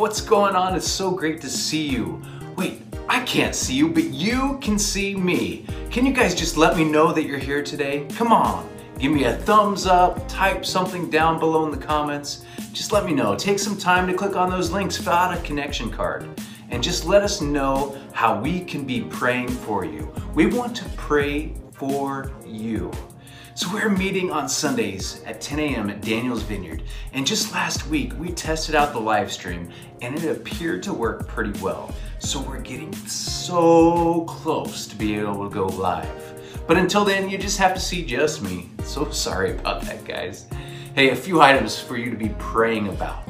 what's going on? It's so great to see you. Wait, I can't see you, but you can see me. Can you guys just let me know that you're here today? Come on, give me a thumbs up, type something down below in the comments. Just let me know. Take some time to click on those links, fill out a connection card, and just let us know how we can be praying for you. We want to pray for you. So we're meeting on Sundays at 10 a.m. at Daniel's Vineyard. And just last week, we tested out the live stream and it appeared to work pretty well. So we're getting so close to being able to go live. But until then, you just have to see just me. So sorry about that, guys. Hey, a few items for you to be praying about.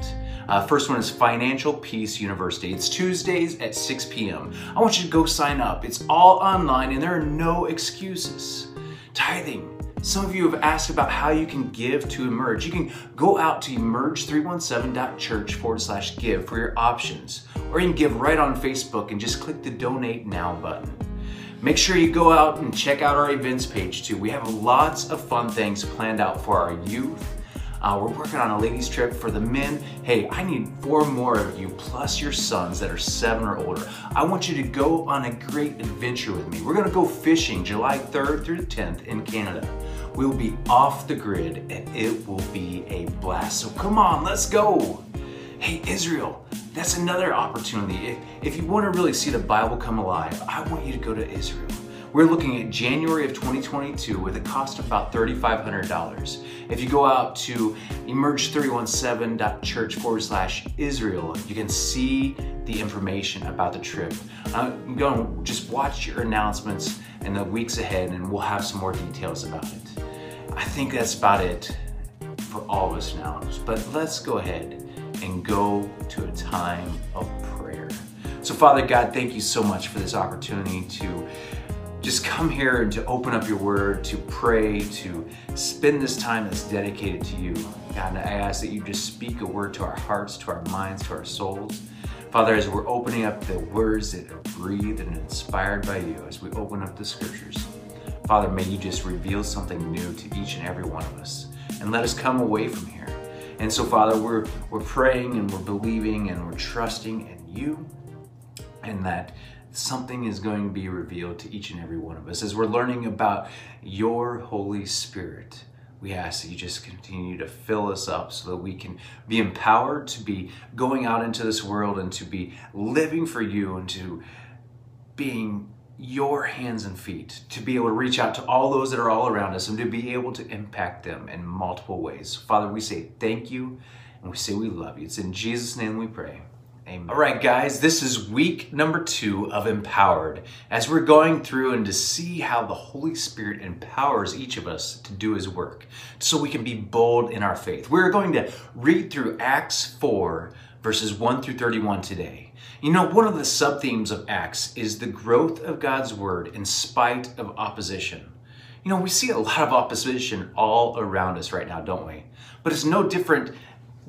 Uh, first one is Financial Peace University. It's Tuesdays at 6 p.m. I want you to go sign up. It's all online and there are no excuses. Tithing, some of you have asked about how you can give to Emerge. You can go out to emerge317.church forward slash give for your options, or you can give right on Facebook and just click the donate now button. Make sure you go out and check out our events page too. We have lots of fun things planned out for our youth. Uh, we're working on a ladies trip for the men. Hey, I need four more of you plus your sons that are seven or older. I want you to go on a great adventure with me. We're gonna go fishing July 3rd through the 10th in Canada. We will be off the grid and it will be a blast. So come on, let's go. Hey, Israel, that's another opportunity. If, if you want to really see the Bible come alive, I want you to go to Israel. We're looking at January of 2022 with a cost of about $3,500. If you go out to emerge317.church forward slash Israel, you can see the information about the trip. Uh, I'm going to just watch your announcements in the weeks ahead and we'll have some more details about it. I think that's about it for all of us now. But let's go ahead and go to a time of prayer. So, Father God, thank you so much for this opportunity to just come here and to open up your word, to pray, to spend this time that's dedicated to you. God, I ask that you just speak a word to our hearts, to our minds, to our souls. Father, as we're opening up the words that are breathed and inspired by you, as we open up the scriptures, Father, may you just reveal something new to each and every one of us and let us come away from here. And so, Father, we're, we're praying and we're believing and we're trusting in you and that something is going to be revealed to each and every one of us. As we're learning about your Holy Spirit, we ask that you just continue to fill us up so that we can be empowered to be going out into this world and to be living for you and to being your hands and feet to be able to reach out to all those that are all around us and to be able to impact them in multiple ways. Father, we say thank you and we say we love you. It's in Jesus' name we pray. Amen. All right, guys, this is week number two of Empowered. As we're going through and to see how the Holy Spirit empowers each of us to do his work so we can be bold in our faith. We're going to read through Acts 4, verses 1 through 31 today. You know, one of the sub themes of Acts is the growth of God's word in spite of opposition. You know, we see a lot of opposition all around us right now, don't we? But it's no different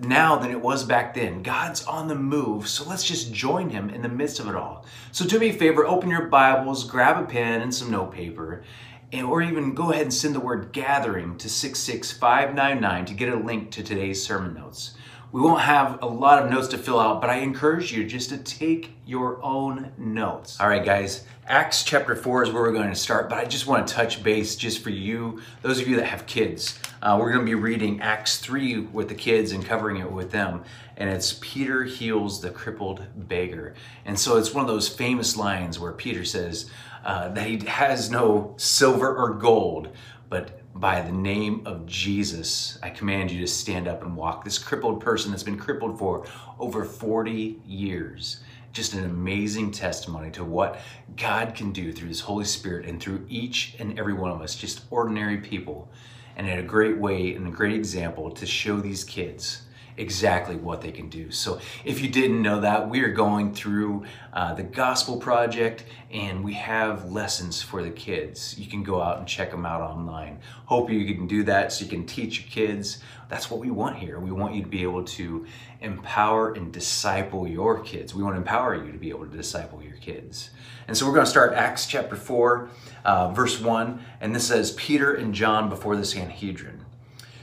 now than it was back then. God's on the move, so let's just join him in the midst of it all. So do me a favor, open your Bibles, grab a pen and some notepaper, and, or even go ahead and send the word gathering to 66599 to get a link to today's sermon notes. We won't have a lot of notes to fill out, but I encourage you just to take your own notes. All right, guys, Acts chapter 4 is where we're going to start, but I just want to touch base just for you, those of you that have kids. Uh, we're going to be reading Acts 3 with the kids and covering it with them. And it's Peter heals the crippled beggar. And so it's one of those famous lines where Peter says uh, that he has no silver or gold, but by the name of Jesus, I command you to stand up and walk. This crippled person that's been crippled for over 40 years. Just an amazing testimony to what God can do through His Holy Spirit and through each and every one of us, just ordinary people. And a great way and a great example to show these kids exactly what they can do. So if you didn't know that, we are going through uh, the Gospel Project and we have lessons for the kids. You can go out and check them out online. Hope you can do that so you can teach your kids. That's what we want here. We want you to be able to empower and disciple your kids. We want to empower you to be able to disciple your kids. And so we're going to start Acts chapter 4, uh, verse 1, and this says Peter and John before the Sanhedrin.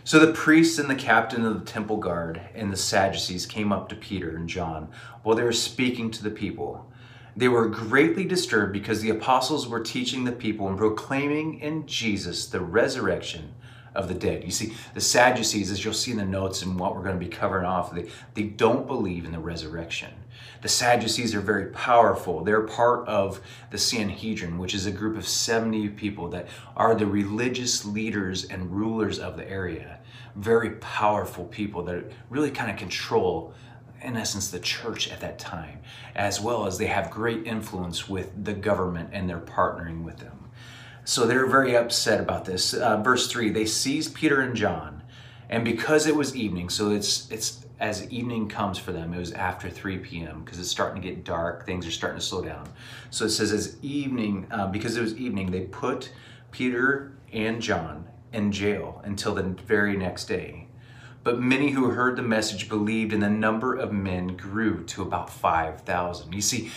So the priests and the captain of the temple guard and the Sadducees came up to Peter and John while they were speaking to the people. They were greatly disturbed because the apostles were teaching the people and proclaiming in Jesus the resurrection of the dead. You see, the Sadducees, as you'll see in the notes and what we're going to be covering off, they, they don't believe in the resurrection. The Sadducees are very powerful. They're part of the Sanhedrin, which is a group of 70 people that are the religious leaders and rulers of the area. Very powerful people that really kind of control in essence, the church at that time, as well as they have great influence with the government and they're partnering with them. So they're very upset about this. Uh, verse 3 they seized Peter and John, and because it was evening, so it's, it's as evening comes for them, it was after 3 p.m. because it's starting to get dark, things are starting to slow down. So it says, as evening, uh, because it was evening, they put Peter and John in jail until the very next day. But many who heard the message believed, and the number of men grew to about 5,000. You see,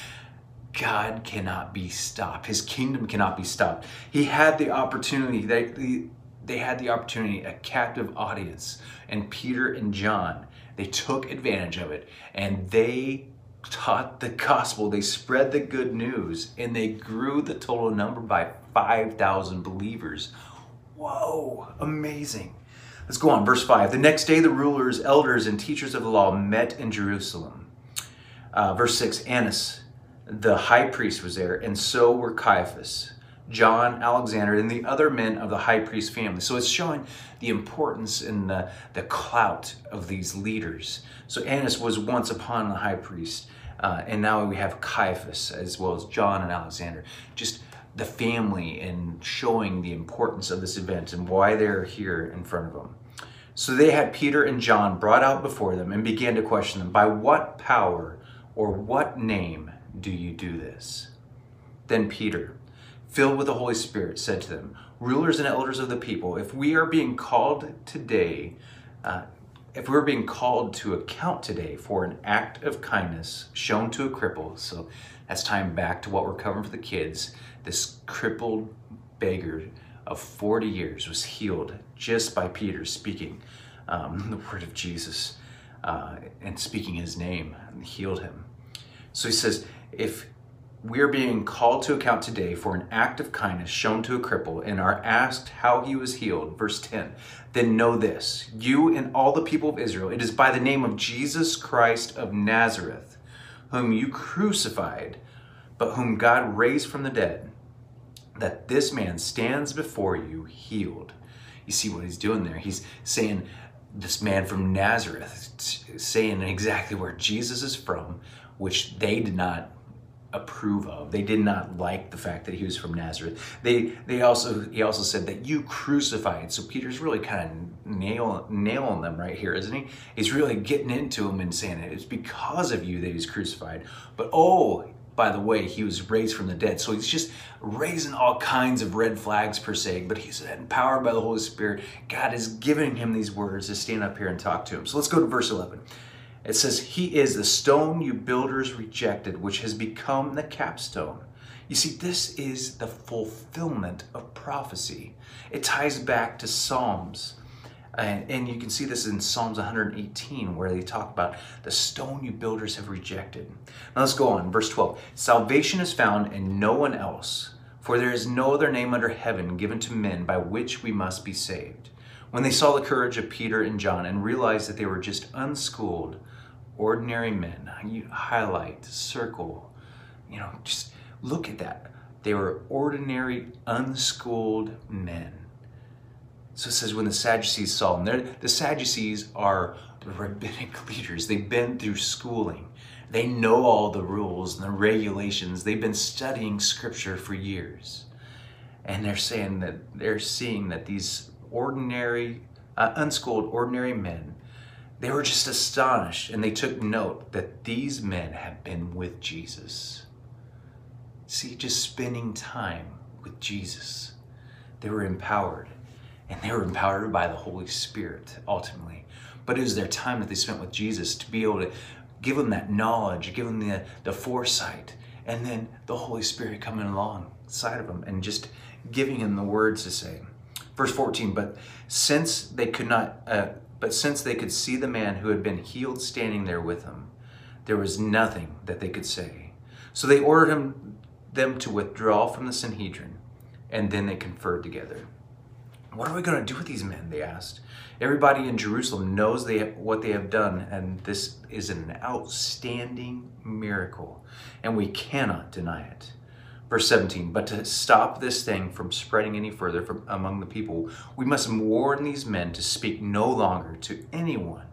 God cannot be stopped. His kingdom cannot be stopped. He had the opportunity, they, they had the opportunity, a captive audience. And Peter and John, they took advantage of it and they taught the gospel. They spread the good news and they grew the total number by 5,000 believers. Whoa, amazing. Let's go on, verse 5. The next day, the rulers, elders, and teachers of the law met in Jerusalem. Uh, verse 6 Annas, the high priest, was there, and so were Caiaphas, John, Alexander, and the other men of the high priest family. So it's showing the importance and the, the clout of these leaders. So Annas was once upon the high priest, uh, and now we have Caiaphas as well as John and Alexander. Just the family and showing the importance of this event and why they're here in front of them. So they had Peter and John brought out before them and began to question them, By what power or what name do you do this? Then Peter, filled with the Holy Spirit, said to them, Rulers and elders of the people, if we are being called today, uh, if we're being called to account today for an act of kindness shown to a cripple, so that's time back to what we're covering for the kids, this crippled beggar of 40 years was healed just by Peter speaking um, the word of Jesus uh, and speaking his name and healed him. So he says, if we're being called to account today for an act of kindness shown to a cripple and are asked how he was healed, verse 10, then know this, you and all the people of Israel, it is by the name of Jesus Christ of Nazareth, whom you crucified, but whom God raised from the dead that this man stands before you healed. You see what he's doing there? He's saying, this man from Nazareth, saying exactly where Jesus is from, which they did not approve of. They did not like the fact that he was from Nazareth. They they also he also said that you crucified. So Peter's really kind of nail, nailing them right here, isn't he? He's really getting into them and saying it's because of you that he's crucified. But oh, by the way, he was raised from the dead. So he's just raising all kinds of red flags per se, but he's empowered by the Holy Spirit. God is giving him these words to stand up here and talk to him. So let's go to verse 11. It says, He is the stone you builders rejected, which has become the capstone. You see, this is the fulfillment of prophecy. It ties back to Psalms and, and you can see this in Psalms 118, where they talk about the stone you builders have rejected. Now let's go on. Verse 12 Salvation is found in no one else, for there is no other name under heaven given to men by which we must be saved. When they saw the courage of Peter and John and realized that they were just unschooled, ordinary men, you highlight, circle, you know, just look at that. They were ordinary, unschooled men so it says when the Sadducees saw them, the Sadducees are the rabbinic leaders. They've been through schooling. They know all the rules and the regulations. They've been studying scripture for years. And they're saying that they're seeing that these ordinary, uh, unschooled, ordinary men, they were just astonished and they took note that these men have been with Jesus. See, just spending time with Jesus, they were empowered and they were empowered by the Holy Spirit ultimately. But it was their time that they spent with Jesus to be able to give them that knowledge, give them the, the foresight, and then the Holy Spirit coming alongside of them and just giving them the words to say. Verse 14, but since they could not, uh, but since they could see the man who had been healed standing there with them, there was nothing that they could say. So they ordered him, them to withdraw from the Sanhedrin, and then they conferred together. What are we going to do with these men? They asked. Everybody in Jerusalem knows they have, what they have done, and this is an outstanding miracle, and we cannot deny it. Verse 17, but to stop this thing from spreading any further from among the people, we must warn these men to speak no longer to anyone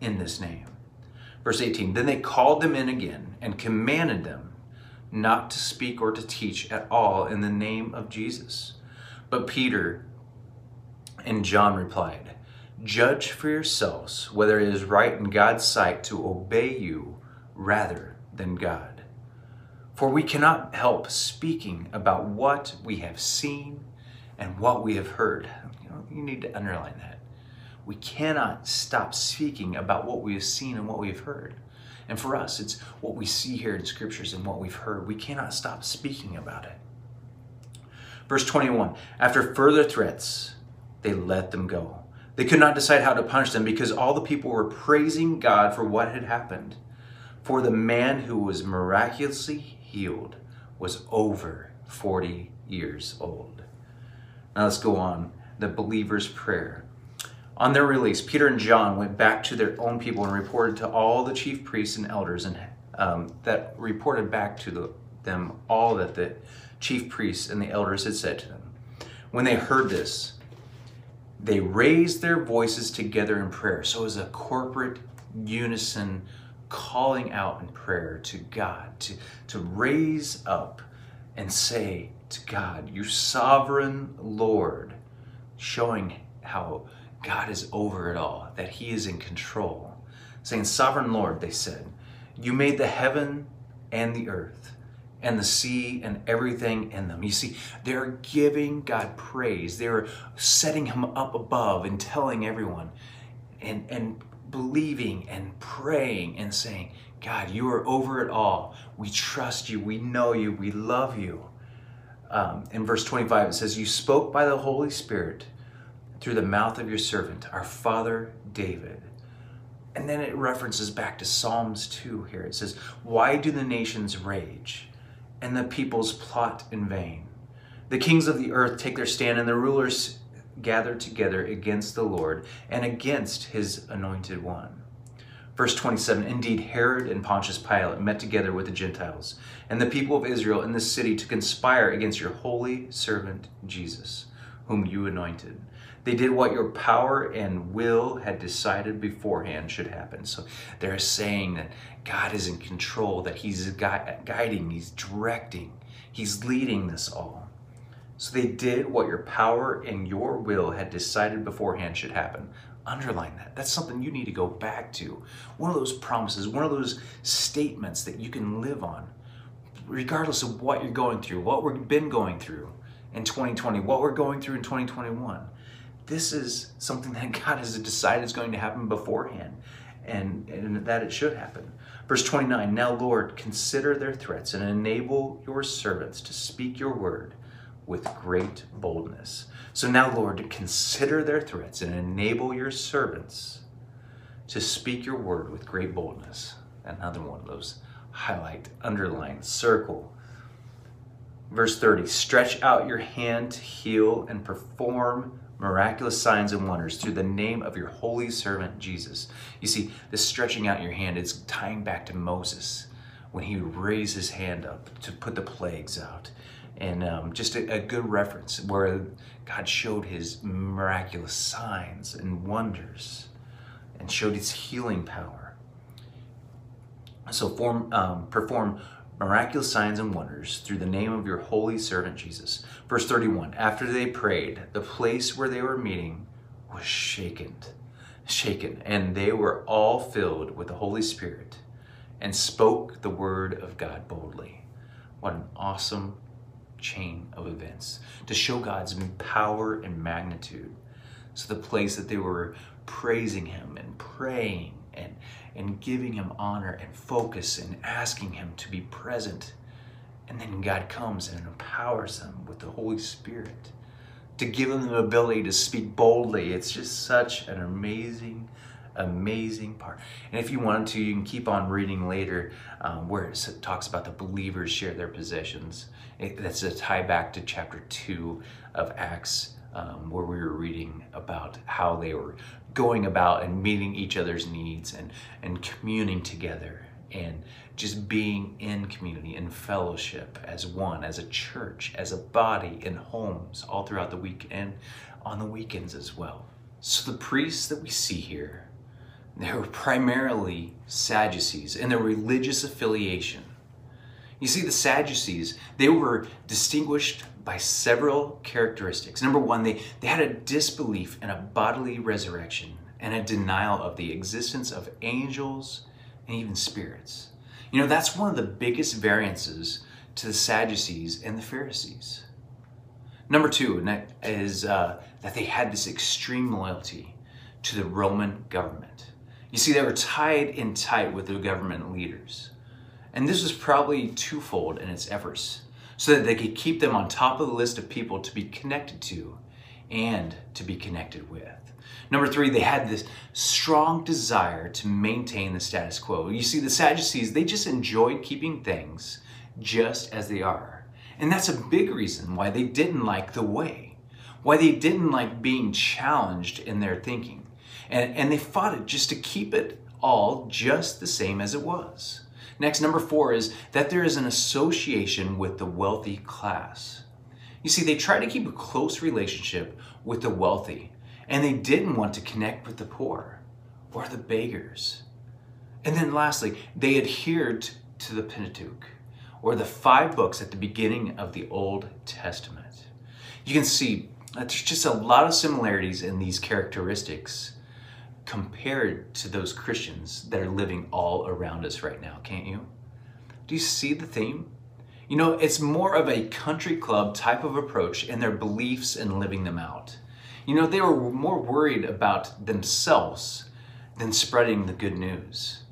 in this name. Verse 18, then they called them in again and commanded them not to speak or to teach at all in the name of Jesus. But Peter and John replied, Judge for yourselves whether it is right in God's sight to obey you rather than God. For we cannot help speaking about what we have seen and what we have heard. You, know, you need to underline that. We cannot stop speaking about what we have seen and what we have heard. And for us, it's what we see here in scriptures and what we've heard. We cannot stop speaking about it. Verse 21 After further threats, they let them go. They could not decide how to punish them because all the people were praising God for what had happened. For the man who was miraculously healed was over 40 years old. Now let's go on. The believer's prayer. On their release, Peter and John went back to their own people and reported to all the chief priests and elders, and um, that reported back to the, them all that the chief priests and the elders had said to them. When they heard this, they raised their voices together in prayer. So it was a corporate unison calling out in prayer to God, to, to raise up and say to God, You sovereign Lord, showing how God is over it all, that He is in control. Saying, Sovereign Lord, they said, You made the heaven and the earth and the sea and everything in them. You see, they're giving God praise. They're setting him up above and telling everyone and, and believing and praying and saying, God, you are over it all. We trust you. We know you. We love you. Um, in verse 25, it says, You spoke by the Holy Spirit through the mouth of your servant, our father David. And then it references back to Psalms 2 here. It says, Why do the nations rage? and the peoples plot in vain. The kings of the earth take their stand, and the rulers gather together against the Lord and against his anointed one. Verse 27 Indeed, Herod and Pontius Pilate met together with the Gentiles and the people of Israel in this city to conspire against your holy servant Jesus, whom you anointed. They did what your power and will had decided beforehand should happen. So they're saying that God is in control, that He's guiding, He's directing, He's leading this all. So they did what your power and your will had decided beforehand should happen. Underline that. That's something you need to go back to. One of those promises, one of those statements that you can live on, regardless of what you're going through, what we've been going through in 2020, what we're going through in 2021 this is something that God has decided is going to happen beforehand and, and that it should happen. Verse 29 Now, Lord, consider their threats and enable your servants to speak your word with great boldness. So now, Lord, consider their threats and enable your servants to speak your word with great boldness. Another one of those highlight, underline, circle. Verse 30 Stretch out your hand to heal and perform miraculous signs and wonders through the name of your holy servant Jesus. You see, this stretching out your hand is tying back to Moses when he raised his hand up to put the plagues out. And um, just a, a good reference where God showed his miraculous signs and wonders and showed his healing power. So form, um, perform miraculous signs and wonders through the name of your holy servant Jesus. Verse 31 After they prayed, the place where they were meeting was shaken, shaken, and they were all filled with the Holy Spirit and spoke the word of God boldly. What an awesome chain of events to show God's power and magnitude. So, the place that they were praising Him and praying and, and giving him honor and focus and asking him to be present. And then God comes and empowers them with the Holy Spirit to give them the ability to speak boldly. It's just such an amazing, amazing part. And if you wanted to, you can keep on reading later um, where it talks about the believers share their possessions. It, that's a tie back to chapter 2 of Acts, um, where we were reading about how they were going about and meeting each other's needs and, and communing together and just being in community and fellowship as one, as a church, as a body in homes all throughout the week and on the weekends as well. So the priests that we see here, they were primarily Sadducees in their religious affiliation. You see, the Sadducees, they were distinguished by several characteristics. Number one, they, they had a disbelief in a bodily resurrection and a denial of the existence of angels and even spirits. You know, that's one of the biggest variances to the Sadducees and the Pharisees. Number two is uh, that they had this extreme loyalty to the Roman government. You see, they were tied in tight with the government leaders. And this was probably twofold in its efforts, so that they could keep them on top of the list of people to be connected to and to be connected with. Number three, they had this strong desire to maintain the status quo. You see, the Sadducees, they just enjoyed keeping things just as they are. And that's a big reason why they didn't like the way, why they didn't like being challenged in their thinking. And, and they fought it just to keep it all just the same as it was. Next, number four is that there is an association with the wealthy class. You see, they tried to keep a close relationship with the wealthy, and they didn't want to connect with the poor or the beggars. And then lastly, they adhered to the Pentateuch, or the five books at the beginning of the Old Testament. You can see that there's just a lot of similarities in these characteristics compared to those Christians that are living all around us right now, can't you? Do you see the theme? You know, it's more of a country club type of approach in their beliefs and living them out. You know, they were more worried about themselves than spreading the good news.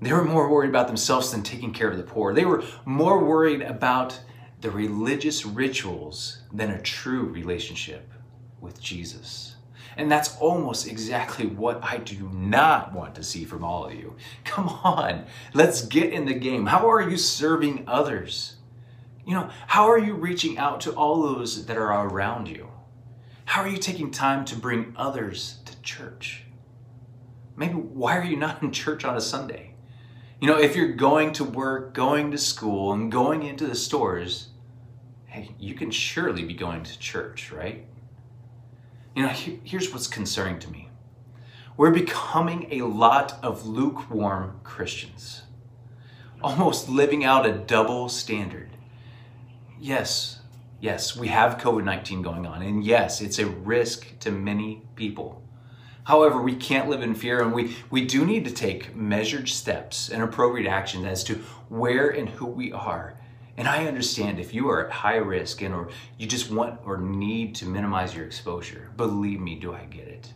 They were more worried about themselves than taking care of the poor. They were more worried about the religious rituals than a true relationship with Jesus. And that's almost exactly what I do not want to see from all of you. Come on, let's get in the game. How are you serving others? You know, how are you reaching out to all those that are around you? How are you taking time to bring others to church? Maybe why are you not in church on a Sunday? You know, if you're going to work, going to school, and going into the stores, hey, you can surely be going to church, right? You know, here's what's concerning to me. We're becoming a lot of lukewarm Christians, almost living out a double standard. Yes, yes, we have COVID 19 going on, and yes, it's a risk to many people. However, we can't live in fear, and we, we do need to take measured steps and appropriate actions as to where and who we are and I understand if you are at high risk and or you just want or need to minimize your exposure. Believe me, do I get it.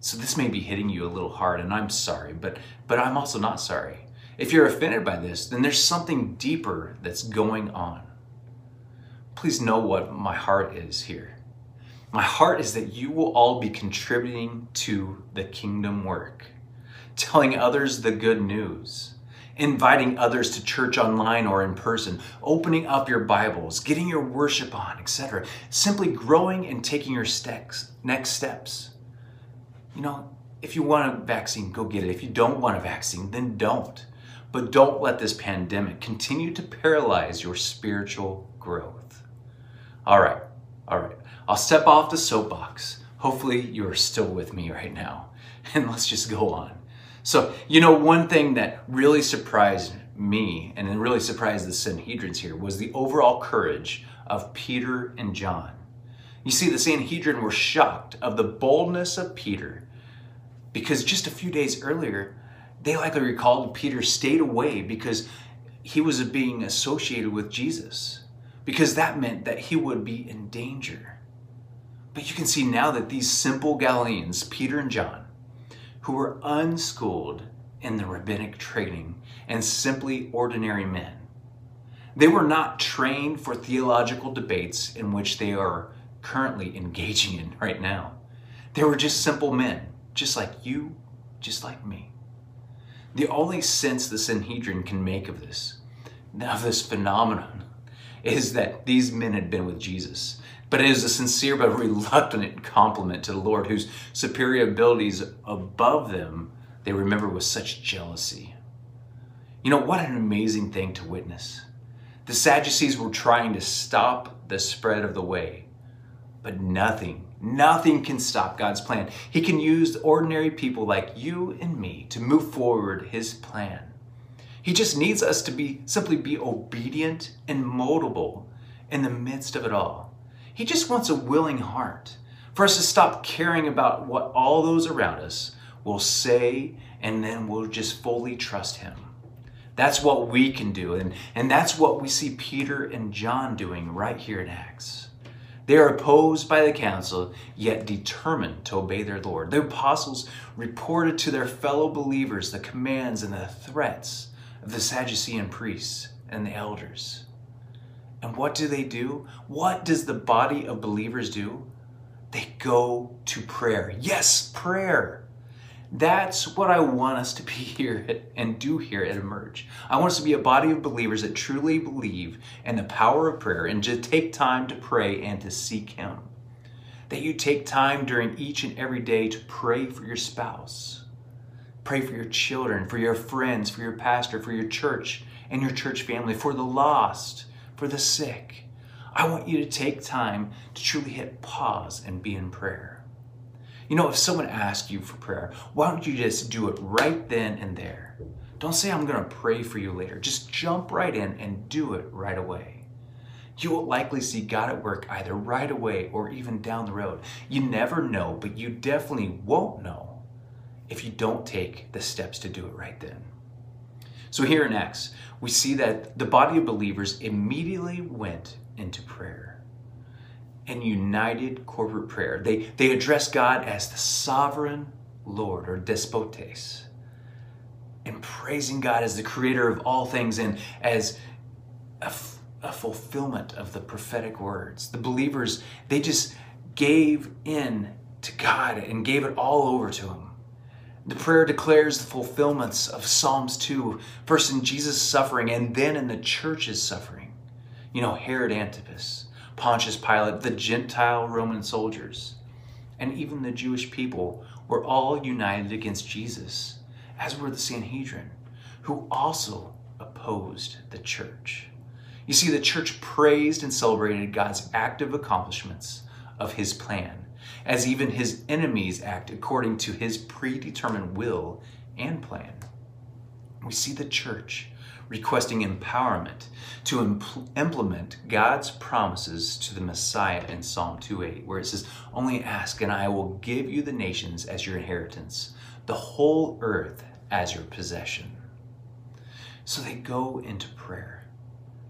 So this may be hitting you a little hard and I'm sorry, but but I'm also not sorry. If you're offended by this, then there's something deeper that's going on. Please know what my heart is here. My heart is that you will all be contributing to the kingdom work, telling others the good news inviting others to church online or in person, opening up your Bibles, getting your worship on, etc. Simply growing and taking your steps, next steps. You know, if you want a vaccine, go get it. If you don't want a vaccine, then don't. But don't let this pandemic continue to paralyze your spiritual growth. All right, all right. I'll step off the soapbox. Hopefully, you're still with me right now. And let's just go on. So, you know, one thing that really surprised me and it really surprised the Sanhedrins here was the overall courage of Peter and John. You see, the Sanhedrin were shocked of the boldness of Peter because just a few days earlier, they likely recalled Peter stayed away because he was being associated with Jesus, because that meant that he would be in danger. But you can see now that these simple Galileans, Peter and John, who were unschooled in the rabbinic training and simply ordinary men. They were not trained for theological debates in which they are currently engaging in right now. They were just simple men, just like you, just like me. The only sense the Sanhedrin can make of this, of this phenomenon, is that these men had been with Jesus. But it is a sincere but reluctant compliment to the Lord, whose superior abilities above them they remember with such jealousy. You know, what an amazing thing to witness. The Sadducees were trying to stop the spread of the way, but nothing, nothing can stop God's plan. He can use ordinary people like you and me to move forward his plan. He just needs us to be simply be obedient and moldable in the midst of it all. He just wants a willing heart for us to stop caring about what all those around us will say and then we'll just fully trust him. That's what we can do. And, and that's what we see Peter and John doing right here in Acts. They are opposed by the council, yet determined to obey their Lord. The apostles reported to their fellow believers the commands and the threats of the Sadducean priests and the elders. And what do they do? What does the body of believers do? They go to prayer. Yes, prayer. That's what I want us to be here and do here at Emerge. I want us to be a body of believers that truly believe in the power of prayer and to take time to pray and to seek Him. That you take time during each and every day to pray for your spouse, Pray for your children, for your friends, for your pastor, for your church and your church family, for the lost, for the sick. I want you to take time to truly hit pause and be in prayer. You know, if someone asks you for prayer, why don't you just do it right then and there? Don't say, I'm going to pray for you later. Just jump right in and do it right away. You will likely see God at work either right away or even down the road. You never know, but you definitely won't know if you don't take the steps to do it right then. So here in Acts, we see that the body of believers immediately went into prayer and united corporate prayer. They, they addressed God as the sovereign Lord or despotes and praising God as the creator of all things and as a, a fulfillment of the prophetic words. The believers, they just gave in to God and gave it all over to Him. The prayer declares the fulfillments of Psalms 2, first in Jesus' suffering and then in the church's suffering. You know, Herod Antipas, Pontius Pilate, the Gentile Roman soldiers, and even the Jewish people were all united against Jesus, as were the Sanhedrin, who also opposed the church. You see, the church praised and celebrated God's active accomplishments of his plan as even his enemies act according to his predetermined will and plan. We see the church requesting empowerment to impl- implement God's promises to the Messiah in Psalm 2:8, where it says, "Only ask and I will give you the nations as your inheritance, the whole earth as your possession." So they go into prayer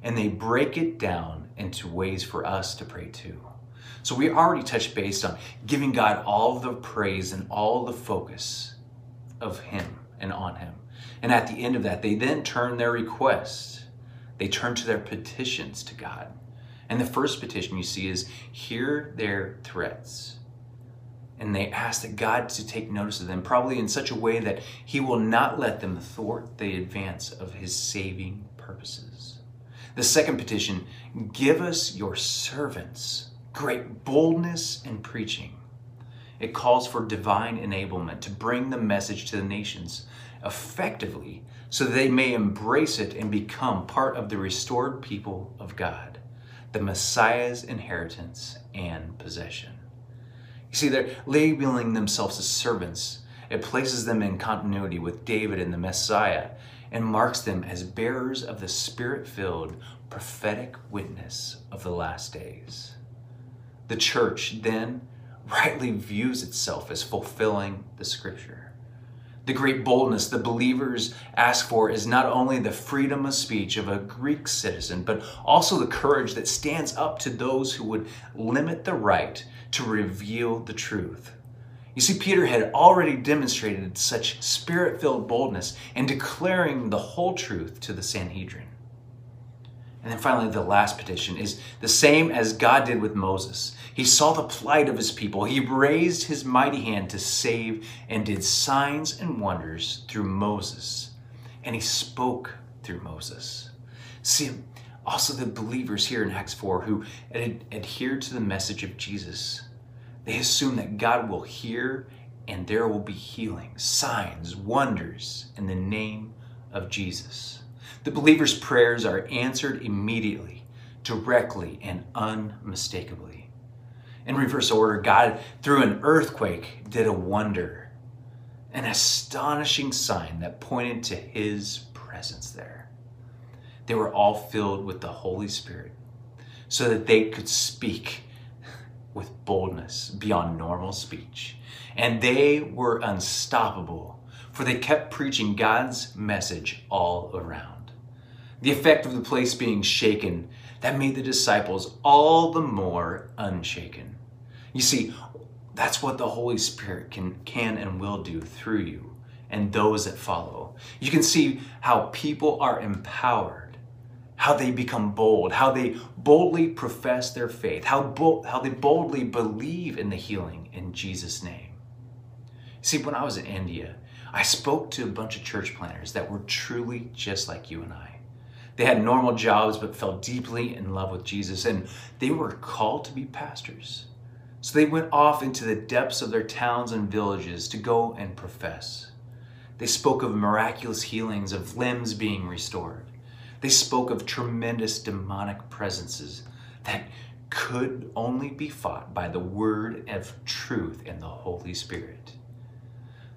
and they break it down into ways for us to pray too. So we already touched base on giving God all the praise and all the focus of Him and on Him. And at the end of that, they then turn their requests, they turn to their petitions to God. And the first petition you see is hear their threats. And they ask that God to take notice of them, probably in such a way that He will not let them thwart the advance of His saving purposes. The second petition give us your servants great boldness in preaching. It calls for divine enablement to bring the message to the nations effectively so they may embrace it and become part of the restored people of God, the Messiah's inheritance and possession. You see, they're labeling themselves as servants. It places them in continuity with David and the Messiah and marks them as bearers of the spirit filled prophetic witness of the last days. The church then rightly views itself as fulfilling the scripture. The great boldness the believers ask for is not only the freedom of speech of a Greek citizen, but also the courage that stands up to those who would limit the right to reveal the truth. You see, Peter had already demonstrated such spirit filled boldness in declaring the whole truth to the Sanhedrin. And then finally, the last petition is the same as God did with Moses. He saw the plight of his people. He raised his mighty hand to save and did signs and wonders through Moses. And he spoke through Moses. See, also the believers here in Acts 4 who ad- adhered to the message of Jesus, they assume that God will hear and there will be healing, signs, wonders in the name of Jesus. The believer's prayers are answered immediately, directly, and unmistakably. In reverse order, God, through an earthquake, did a wonder, an astonishing sign that pointed to his presence there. They were all filled with the Holy Spirit so that they could speak with boldness beyond normal speech. And they were unstoppable, for they kept preaching God's message all around. The effect of the place being shaken, that made the disciples all the more unshaken. You see, that's what the Holy Spirit can, can and will do through you and those that follow. You can see how people are empowered, how they become bold, how they boldly profess their faith, how, bo- how they boldly believe in the healing in Jesus' name. See, when I was in India, I spoke to a bunch of church planners that were truly just like you and I. They had normal jobs but fell deeply in love with Jesus, and they were called to be pastors. So they went off into the depths of their towns and villages to go and profess. They spoke of miraculous healings, of limbs being restored. They spoke of tremendous demonic presences that could only be fought by the word of truth and the Holy Spirit.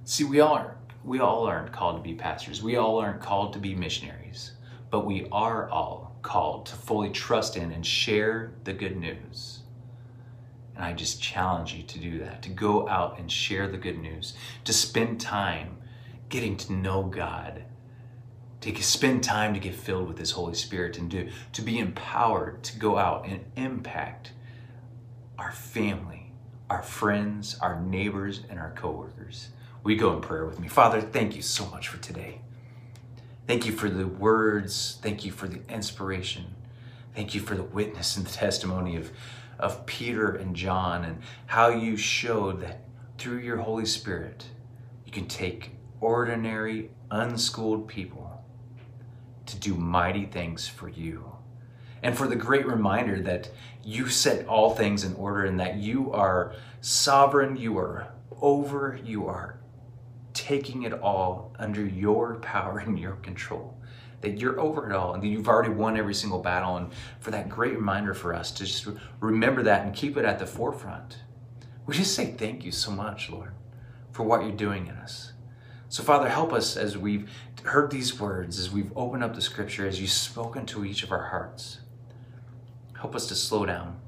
See, we all are we all aren't called to be pastors. We all aren't called to be missionaries but we are all called to fully trust in and share the good news. And I just challenge you to do that, to go out and share the good news, to spend time getting to know God, to spend time to get filled with His Holy Spirit, and to, to be empowered to go out and impact our family, our friends, our neighbors, and our coworkers. We go in prayer with me. Father, thank you so much for today. Thank you for the words. Thank you for the inspiration. Thank you for the witness and the testimony of, of Peter and John and how you showed that through your Holy Spirit, you can take ordinary, unschooled people to do mighty things for you. And for the great reminder that you set all things in order and that you are sovereign, you are over, you are taking it all under your power and your control. That you're over it all and that you've already won every single battle. And for that great reminder for us to just remember that and keep it at the forefront. We just say thank you so much, Lord, for what you're doing in us. So, Father, help us as we've heard these words, as we've opened up the scripture, as you've spoken to each of our hearts. Help us to slow down.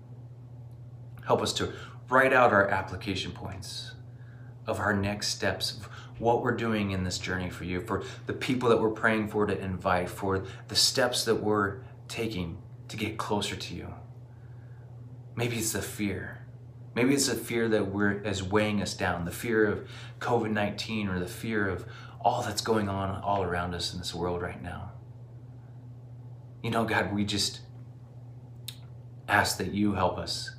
Help us to write out our application points of our next steps, of what we're doing in this journey for you, for the people that we're praying for to invite, for the steps that we're taking to get closer to you. Maybe it's the fear. Maybe it's the fear that we're is weighing us down, the fear of COVID-19 or the fear of all that's going on all around us in this world right now. You know, God, we just ask that you help us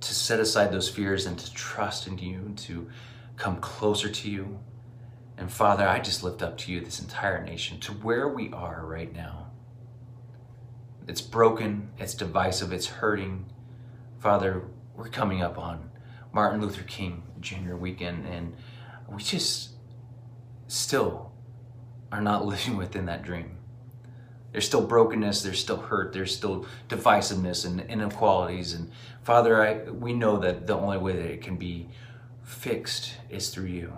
to set aside those fears and to trust in you, to come closer to you, and Father, I just lift up to you this entire nation to where we are right now. It's broken, it's divisive, it's hurting. Father, we're coming up on Martin Luther King Jr. weekend, and we just still are not living within that dream. There's still brokenness, there's still hurt, there's still divisiveness and inequalities. And Father, I, we know that the only way that it can be fixed is through you.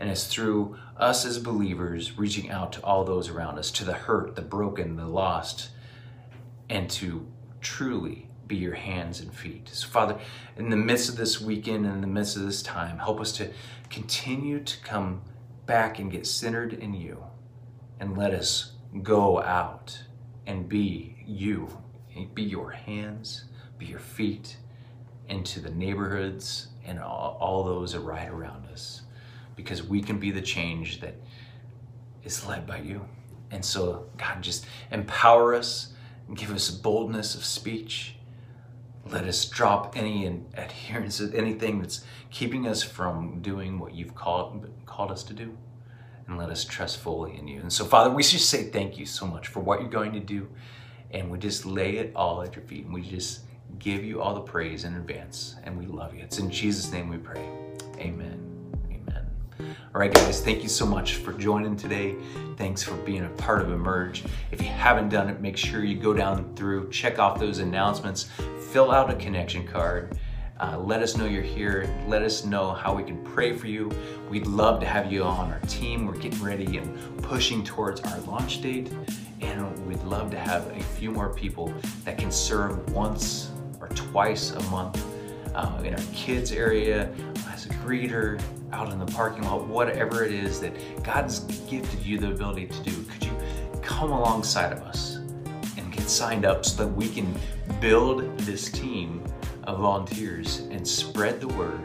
And it's through us as believers reaching out to all those around us, to the hurt, the broken, the lost, and to truly be your hands and feet. So, Father, in the midst of this weekend, and in the midst of this time, help us to continue to come back and get centered in you. And let us go out and be you, be your hands, be your feet into the neighborhoods and all, all those right around us because we can be the change that is led by you. And so, God, just empower us and give us boldness of speech. Let us drop any adherence, of anything that's keeping us from doing what you've called, called us to do. And let us trust fully in you. And so, Father, we just say thank you so much for what you're going to do. And we just lay it all at your feet. And we just give you all the praise in advance. And we love you. It's in Jesus' name we pray. Amen. All right, guys, thank you so much for joining today. Thanks for being a part of Emerge. If you haven't done it, make sure you go down through, check off those announcements, fill out a connection card. Uh, let us know you're here. Let us know how we can pray for you. We'd love to have you on our team. We're getting ready and pushing towards our launch date. And we'd love to have a few more people that can serve once or twice a month uh, in our kids area, as a greeter, out in the parking lot, whatever it is that God's gifted you the ability to do, could you come alongside of us and get signed up so that we can build this team of volunteers and spread the word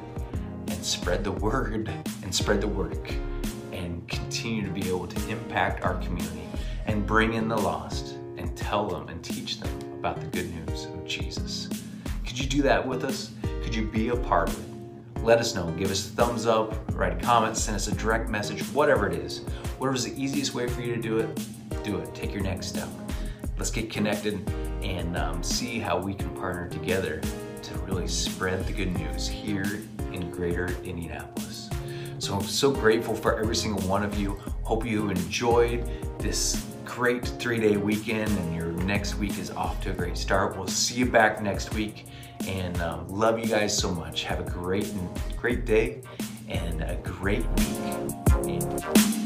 and spread the word and spread the work and continue to be able to impact our community and bring in the lost and tell them and teach them about the good news of Jesus. Could you do that with us? Could you be a part of it? let us know. Give us a thumbs up, write a comment, send us a direct message, whatever it is. Whatever's the easiest way for you to do it, do it. Take your next step. Let's get connected and um, see how we can partner together to really spread the good news here in greater Indianapolis. So I'm so grateful for every single one of you. Hope you enjoyed this great three-day weekend and your next week is off to a great start. We'll see you back next week and um, love you guys so much. Have a great, great day and a great week. And